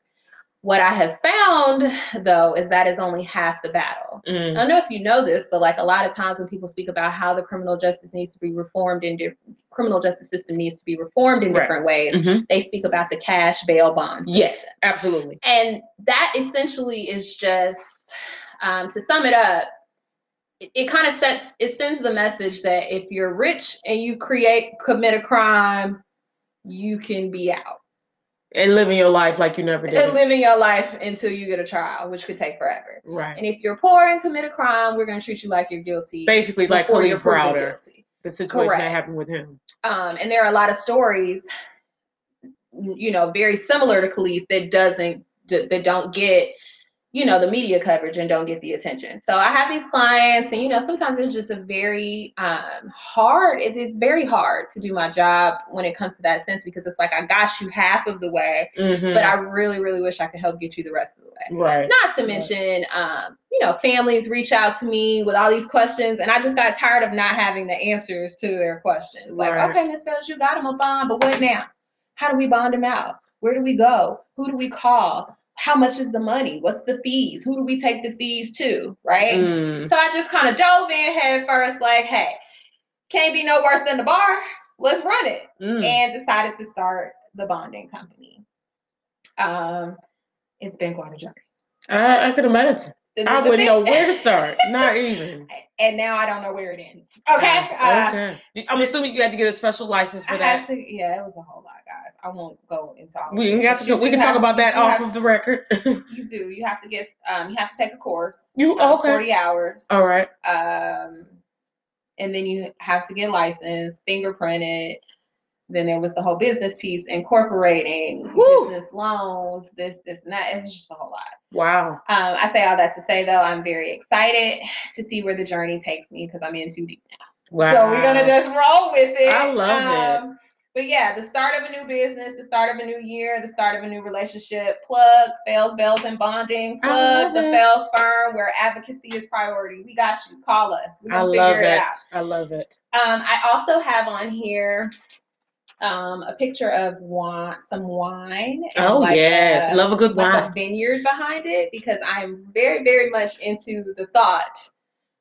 What I have found, though, is that is only half the battle. I
Mm.
don't know if you know this, but like a lot of times when people speak about how the criminal justice needs to be reformed in di- criminal justice system needs to be reformed in
Right.
different ways,
Mhm.
they speak about the cash bail bond.
Yes,
system.
absolutely.
And that essentially is just um, to sum it up, it, kind of sets it sends the message that if you're rich and you create commit a crime, you can be out
And living your life like you never did.
and living your life until you get a trial, which could take forever.
Right.
And if you're poor and commit a crime, we're going to treat you like you're guilty.
Basically, like
you're
Browder,
guilty.
the situation
Correct.
that happened with him.
Um, and there are a lot of stories, you know, very similar to Kalief that doesn't that don't get, you know, the media coverage and don't get the attention. So I have these clients, and you know, sometimes it's just a very um, hard. It, it's very hard to do my job when it comes to that sense because it's like I got you half of the way,
Mhm.
but I really, really wish I could help get you the rest of the way.
right.
Not to mention, um, you know, families reach out to me with all these questions, and I just got tired of not having the answers to their questions. Like,
Right.
okay, Miss Fells, you got him a bond, but what now? How do we bond him out? Where do we go? Who do we call? How much is the money? What's the fees? Who do we take the fees to? Right.
Mm.
So I just kind of dove in head first, like, hey, can't be no worse than the bar. Let's run it
Mm.
and decided to start the bonding company. Um, it's been quite a journey.
I, I could imagine. I wouldn't
thing-
know where to start. Not even.
and now I don't know where it ends. Okay. Uh,
Okay. I'm assuming you had to get a special license
I
for
had
that.
to, yeah, it was a whole lot, guys. I won't go into all.
We got to go, we can talk about that off of the record.
You do. You have to get. Um, you have to take a course.
you
um,
okay?
Forty hours.
All right.
Um, and then you have to get licensed, fingerprinted. Then there was the whole business piece, incorporating
Whew.
business loans, this, this, and that. It's just a whole lot.
Wow.
Um, I say all that to say though, I'm very excited to see where the journey takes me because I'm in too deep now.
Wow.
So we're gonna just roll with it.
I love
it. But yeah, the start of a new business, the start of a new year, the start of a new relationship. Plug Fells, Bells, and Bonding. Plug the
it.
Fells firm where advocacy is priority. We got you. Call us. We're
I
gonna
love
figure it
it.
out.
I love it.
Um, I also have on here um, a picture of wine, some wine. and
Oh
like
yes,
a-
love a good
like
wine.
a vineyard behind it because I'm very, very much into the thought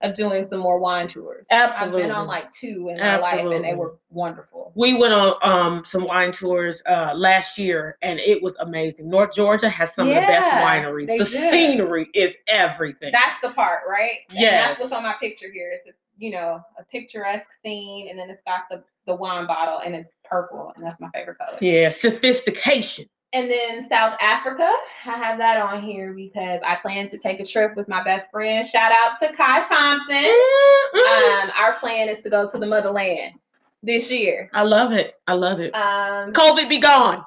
of doing some more wine tours. Absolutely, I've
Absolutely.
been on like two in my life and they were wonderful.
We went on um some wine tours uh last year and it was amazing. North Georgia has some of the best wineries. The
do.
scenery is everything.
That's the part, right? And
Yes.
that's what's on my picture here. It's a, you know, a picturesque scene and then it's got the, the wine bottle and it's purple and that's my favorite color.
yeah, sophistication.
And then South Africa, I have that on here because I plan to take a trip with my best friend. Shout out to Kai Thompson.
Mm-mm.
Um, our plan is to go to the motherland this year.
I love it. I love it.
Um,
COVID be gone.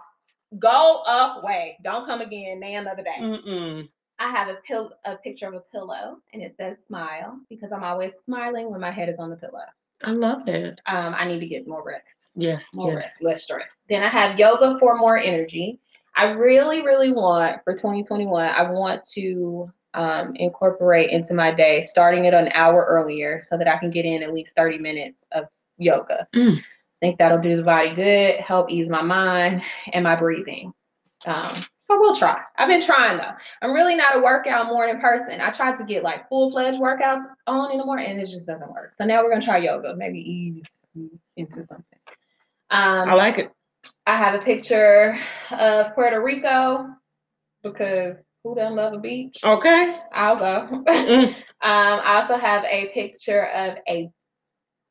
go away. Don't come again. Nay, another day.
Mm-mm.
I have a pill, a picture of a pillow, and it says smile because I'm always smiling when my head is on the pillow.
I love it.
Um, I need to get more rest.
Yes.
more
yes.
rest, less stress. Then I have yoga for more energy. I really, really want for 2021, I want to um, incorporate into my day, starting it an hour earlier so that I can get in at least 30 minutes of yoga.
Mm.
I think that'll do the body good, help ease my mind and my breathing. Um, so we'll try. I've been trying though. I'm really not a workout morning person. I tried to get like full fledged workouts on in the morning and it just doesn't work. So now we're gonna try yoga, maybe ease into something. Um,
I like it.
I have a picture of Puerto Rico because who doesn't love a beach?
Okay.
I'll go. um,
Mm.
I also have a picture of a,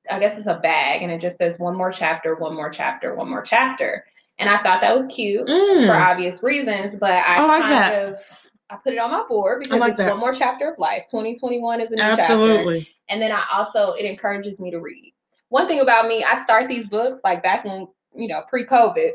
I guess it's a bag, and it just says one more chapter, one more chapter, one more chapter. And I thought that was cute for
Mm.
obvious reasons, but I,
I like
kind
that.
of I put it on my board because
like
it's
that.
one more chapter of life. 2021 is a new chapter.
Absolutely.
And then I also it encourages me to read. One thing about me, I start these books like back when, you know, pre-COVID,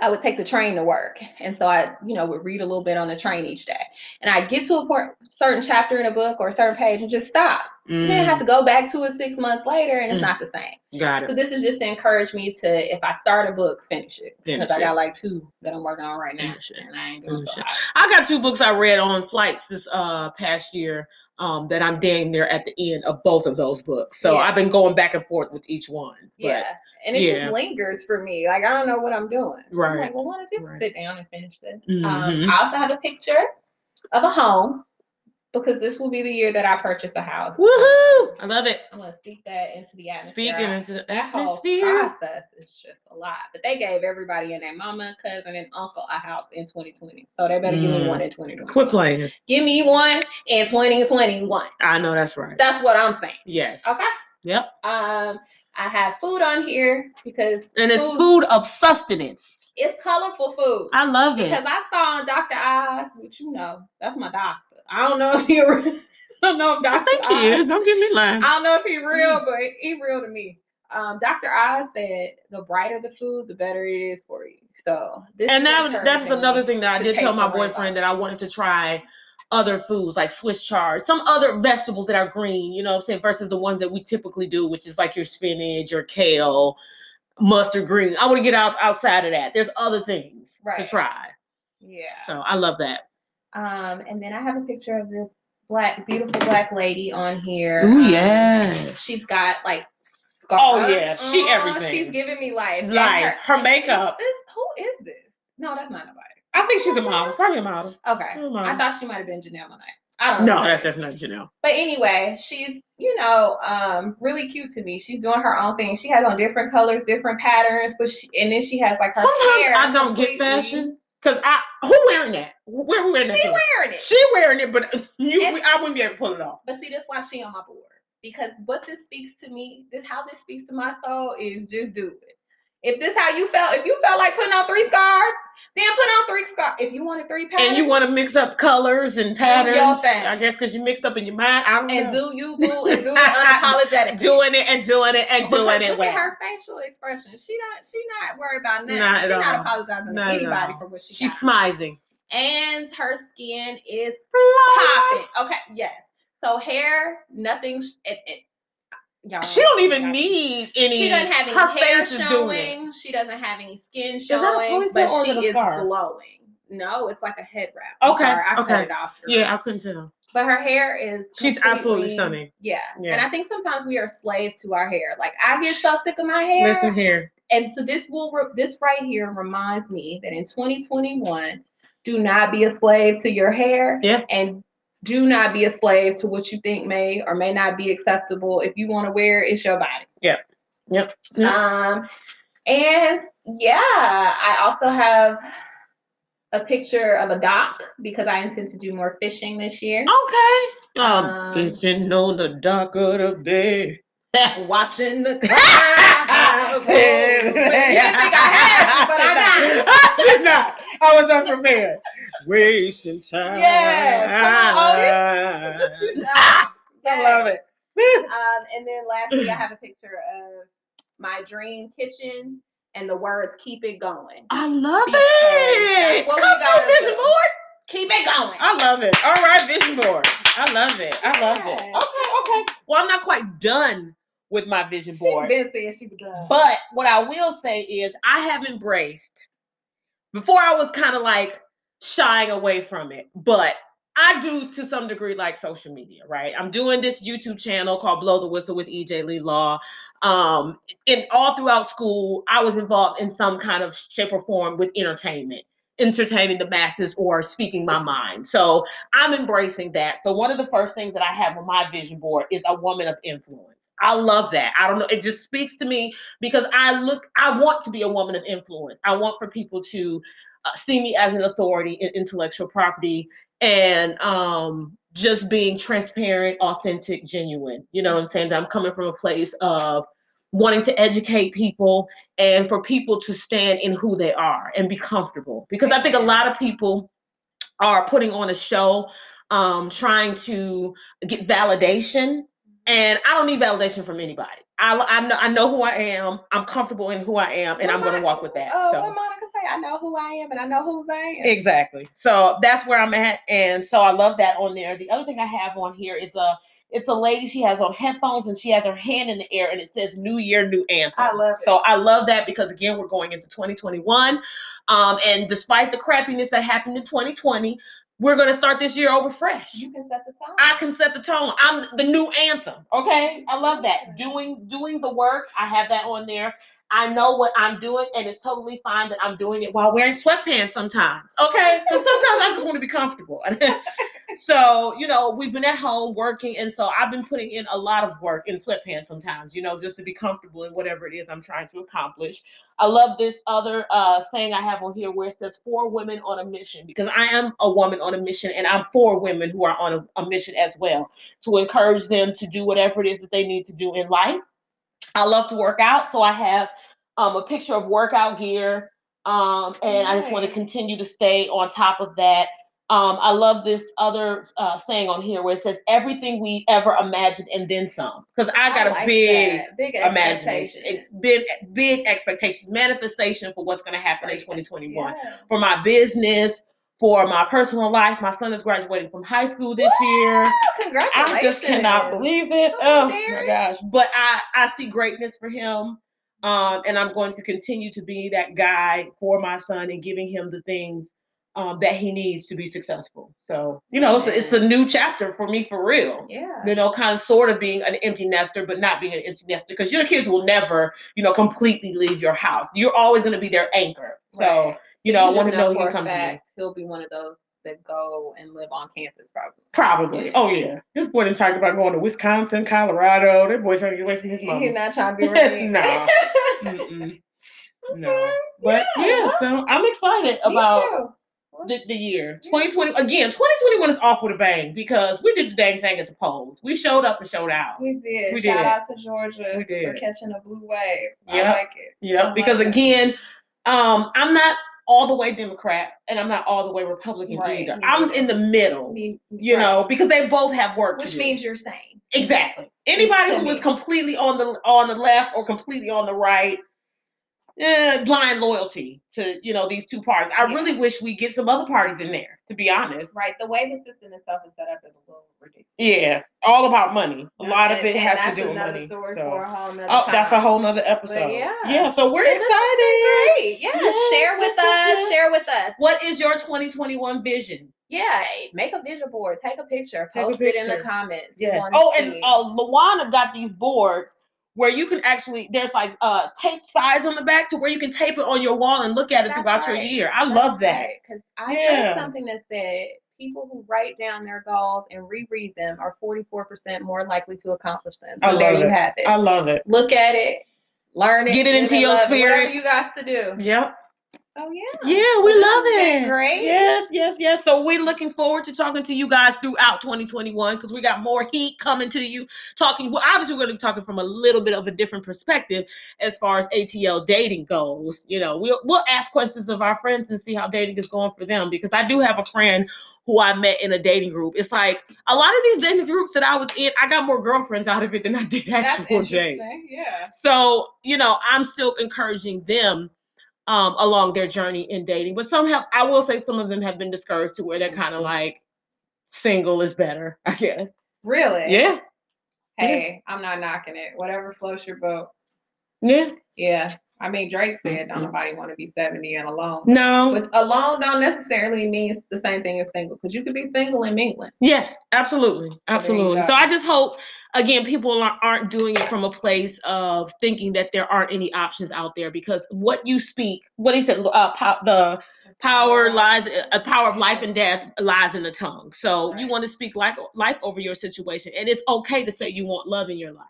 I would take the train to work. And so I, you know, would read a little bit on the train each day. And I get to a certain chapter in a book or a certain page and just stop. And then I have to go back to it six months later and it's
Mm.
not the same.
Mm. Got
So this is just to encourage me to, if I start a book, finish it. Because I got like two that I'm working on right now.
It.
And I ain't doing so
I got two books I read on flights this uh past year um that I'm damn near at the end of both of those books. So
Yeah.
I've been going back and forth with each one. But
Yeah. And it
yeah.
just lingers for me. Like I don't know what I'm doing. I'm
Right.
like, well, why don't I just
Right.
sit down and finish this?
Mhm.
Um, I also have a picture of a home because this will be the year that I purchase a house.
Woohoo! I love it.
I'm gonna speak that into the atmosphere.
Speaking
I-
into the atmosphere.
process is just a lot. But they gave everybody and their mama, cousin, and uncle a house in 2020. So they better give me
Mm.
one in 2020.
Quit playing.
Give me one in 2021.
I know that's right.
That's what I'm saying.
yes.
Okay.
Yep.
Um, I have food on here because
And it's
food-
food of sustenance.
It's colorful food.
I love it.
Because I saw on Dr. Oz, which you know, that's my doctor. I don't know if he I don't know if Dr.
I
Oz,
is. Don't get me lying.
I don't know if he real, but he real to me. Um, Dr. Oz said the brighter the food, the better it is for you. So this
and that that's another thing that I did tell my boyfriend that I wanted to try other foods like Swiss chard, some other vegetables that are green, you know what I'm saying, versus the ones that we typically do, which is like your spinach or kale, mustard green. I want to get out outside of that. There's other things to try.
Yeah.
So I love that.
Um, and then I have a picture of this black, beautiful black lady on here. Um,
yeah.
She's got like scars.
Oh, yeah, she
on.
everything.
She's giving me life.
Life. Her
is
makeup.
This, who is this? No, that's not nobody.
I think she's a model, probably a model.
Okay.
A
I
model.
thought she might have been Janelle Monae. I don't know.
No, that's definitely not Janelle.
But anyway, she's, you know, um, really cute to me. She's doing her own thing. She has on different colors, different patterns, but she, and then she has like her
Sometimes I don't get fashion because I who wearing that? Where we wearing that?
She wearing it.
She wearing it, but you,
It's-
I wouldn't be able to pull it off.
But see, that's why she on my board. Because what this speaks to me, this how this speaks to my soul is just do it. If this how you felt, if you felt like putting on three scarves, then put on three scarves. If you wanted three patterns,
And you want to mix up colors and
your
patterns.
thing.
I guess because you mixed up in your mind. I don't
and
know.
do you boo and do it unapologetically.
doing it and doing it and
Because
doing it
look
well.
at her facial expression. She not she not worried about nothing.
Not
She's not apologizing
Not
to anybody for what she
She's
got.
smizing.
and her skin is popping. Okay, yes. So hair, nothing. It, it, y'all
She don't even
y'all-
need any.
She doesn't have any
her
hair
face is doing it.
showing. She doesn't have any skin showing, but she is
scarf?
glowing. No, it's like a head wrap. I'm
Okay,
sorry, I
okay.
cut it off.
Yeah, I couldn't tell.
but her hair is.
She's absolutely stunning.
Yeah.
Yeah.
and I think sometimes we are slaves to our hair. Like I get so sick of my hair.
Listen here.
And so this will re- this right here reminds me that in 2021, do not be a slave to your hair.
Yeah.
And do not be a slave to what you think may or may not be acceptable. If you want to wear it, it's your body.
Yep. Yep.
Um, and yeah, I also have a picture of a dock because I intend to do more fishing this year.
Okay. Um,
Um,
fishing on the dock of the bay.
Watching the clouds. You didn't think I had but I got it.
I did not. I was unprepared. Wasting time.
Yes, come on, you?
I love it.
Um, and then lastly, I have a picture of my dream kitchen and the words "Keep it going."
I love
Because
it.
that's
Come on, vision
do.
board.
Keep it going.
I love it. All right, vision board. I love it. I love it. Okay, okay. Well, I'm not quite done with my vision board.
She been saying she was done.
But what I will say is I have embraced before I was kind of like shying away from it, but I do to some degree like social media, right? I'm doing this YouTube channel called Blow the Whistle with EJ Lee Law. Um, and all throughout school, I was involved in some kind of shape or form with entertainment, entertaining the masses or speaking my mind. So I'm embracing that. So one of the first things that I have on my vision board is a woman of influence. I love that. I don't know. It just speaks to me because I look, I want to be a woman of influence. I want for people to uh, see me as an authority in intellectual property and um, just being transparent, authentic, genuine. You know what I'm saying? That I'm coming from a place of wanting to educate people and for people to stand in who they are and be comfortable. Because I think a lot of people are putting on a show, um, trying to get validation and I don't need validation from anybody. I, I, know, I know who I am. I'm comfortable in who I am, and I'm going to walk with that.
Oh,
so
what Monica say? I know who I am and I know whose I am.
exactly. So that's where I'm at, and so I love that on there. The other thing I have on here is a it's a lady. She has on headphones and she has her hand in the air, and it says "New Year, New Anthem."
I love it.
So I love that because again, we're going into 2021, um, and despite the crappiness that happened in 2020, we're going to start this year over fresh.
you can set the tone.
I can set the tone. I'm the new anthem. Okay. I love that. Doing doing the work. I have that on there. I know what I'm doing, and it's totally fine that I'm doing it while wearing sweatpants sometimes. Okay. Because sometimes I just want to be comfortable. so, you know, we've been at home working, and so I've been putting in a lot of work in sweatpants sometimes, you know, just to be comfortable in whatever it is I'm trying to accomplish. I love this other uh, saying I have on here where it says for women on a mission because I am a woman on a mission and I'm for women who are on a, a mission as well to encourage them to do whatever it is that they need to do in life. I love to work out, so I have um, a picture of workout gear, um, and I just want to continue to stay on top of that. Um, I love this other uh, saying on here where it says everything we ever imagined and then some because I got a
like
big
that. big
imagination. It's been big expectations, manifestation for what's going to happen in 2021
Yeah.
for my business, for my personal life. My son is graduating from high school this year.
Oh, congratulations.
I just cannot believe it.
Come
Oh my gosh! But I I see greatness for him, um, and I'm going to continue to be that guy for my son and giving him the things um, that he needs to be successful. So you know, it's a, it's a new chapter for me for real
Yeah.
you know, kind of sort of being an empty nester, but not being an empty nester because your kids will never, you know, completely leave your house. You're always going to be their anchor. So,
Right.
you know, I want to know he can come you.
He'll be one of those that go and live on campus, probably.
Probably. Oh, yeah. This boy didn't talk about going to Wisconsin, Colorado. That boy trying to get away from his
mom.
He's
not trying to be running.
No. No. But yeah, so I'm excited about the, the year. 2020, again, 2021 is off with a bang because we did the dang thing at the polls. We showed up and showed out.
We did.
We
Shout
did.
out to Georgia
We
for
did.
catching a blue wave.
Yep.
I like it.
Yeah, because
like it.
again, um, I'm not all the way Democrat and I'm not all the way Republican
Right,
either.
me
I'm in the middle,
Me-
you
right.
know, because they both have work
which
do.
means you're sane.
exactly anybody who is
me.
completely on the on the left or completely on the right. Eh, blind loyalty to you know these two parties. I
Yeah.
really wish we get some other parties in there. To be honest,
Right. The way the system itself is set up is a little ridiculous.
yeah, all about money. A lot of it has to do with
another
money.
Story
so-
for a whole nother
Oh, that's a whole nother episode.
yeah.
yeah. So we're
And this has been
excited.
Great. Yeah. Share with us.
What is your 2021 vision?
Yeah. Make a vision board. Take a picture.
Take a
Post it in the comments.
Yes. Oh, and uh, Luana got these boards where you can actually there's like uh tape size on the back to where you can tape it on your wall and look at it
That's
throughout your year. I
That's
love that.
Because I
Yeah.
heard something that said people who write down their goals and reread them are 44% more likely to accomplish them.
I
So there
love
you
it.
have it.
I love it.
Look at it, learn it,
Get it into your
spirit. it, Whatever you got to do.
Yep.
Oh yeah.
Yeah, we love it.
great.
Yes, yes, yes. So we're looking forward to talking to you guys throughout 2021 because we got more heat coming to you. Talking, well, obviously, we're going to be talking from a little bit of a different perspective as far as ATL dating goes. You know, we'll we'll ask questions of our friends and see how dating is going for them because I do have a friend who I met in a dating group. It's like a lot of these dating groups that I was in, I got more girlfriends out of it than I did actual dates.
Yeah.
So, you know, I'm still encouraging them um, along their journey in dating. But some have, I will say, some of them have been discouraged to where they're kind of like, single is better, I guess.
Really?
Yeah.
Hey, I'm not knocking it. Whatever floats your boat.
Yeah.
Yeah. I mean, Drake said, "Don't nobody want to be 70 and alone."
No.
But alone don't necessarily mean the same thing as single, because you could be single and mingling.
Yes, absolutely, absolutely.
go.
So I just hope, again, people aren't, doing it from a place of thinking that there aren't any options out there because what you speak, what he said, uh, pow, the power lies, a power of life and death lies in the tongue. So you want to speak life, life over your situation, and it's okay to say you want love in your life.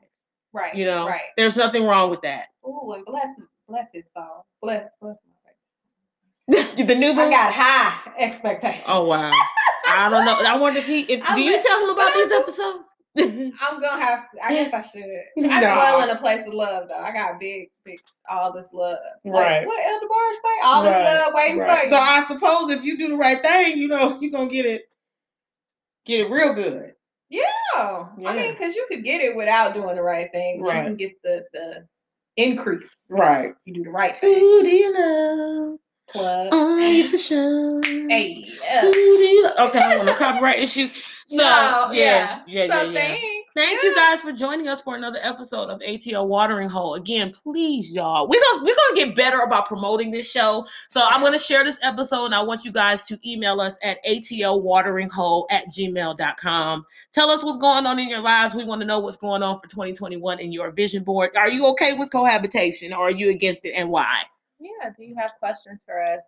Right.
You know,
Right.
there's nothing wrong with that.
Ooh, and bless, bless his soul. Bless, bless my
the new
face. I got high expectations.
Oh wow. I don't know. I wonder if he. If
I'm
do you
like-
tell him about these episodes?
I'm gonna have to. I guess I should. I
Nah.
dwell in a place of love, though. I got big, big, all this love. Like,
Right.
What Elder say? All this love waiting
Right.
for you.
So I suppose if you do the right thing, you know, you're gonna get it get it real good.
yeah. I mean, because you could get it without doing the right thing.
Right.
You can get the the increase.
Right.
You do the right thing.
Who do you know
Plug.
on the show?
Hey.
Who do you Okay, I want no copyright issues. So
No,
yeah, yeah,
So
yeah, yeah. Thank you guys for joining us for another episode of ATL Watering Hole. Again, please, y'all, we're gonna we're gonna get better about promoting this show. So I'm gonna share this episode, and I want you guys to email us at atlwateringhole at gmail.com. Tell us what's going on in your lives. We want to know what's going on for 2021 in your vision board. Are you okay with cohabitation, or are you against it, and why?
Yeah. Do you have questions for us?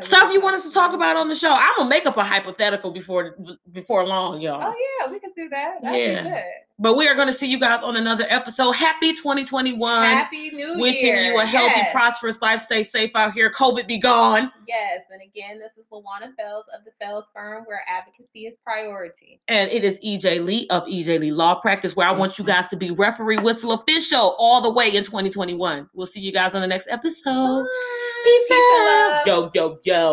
Stuff you want us to talk
about?
about on the show. I'm gonna make up a hypothetical before before long, y'all.
Oh yeah, we can do that. That'd
Yeah.
Be good.
But we are gonna see you guys on another episode. Happy 2021.
Happy New
Wishing
Year.
Wishing you a healthy,
Yes.
prosperous life. Stay safe out here. COVID be gone.
Yes, and again, this is Lawana Fells of the Fells Firm, where advocacy is priority.
And it is EJ Lee of EJ Lee Law Practice, where I want you mm-hmm. guys to be referee whistle official all the way in 2021. We'll see you guys on the next episode.
Bye.
Peace
Peace
out.
love.
Yo, yo, yo.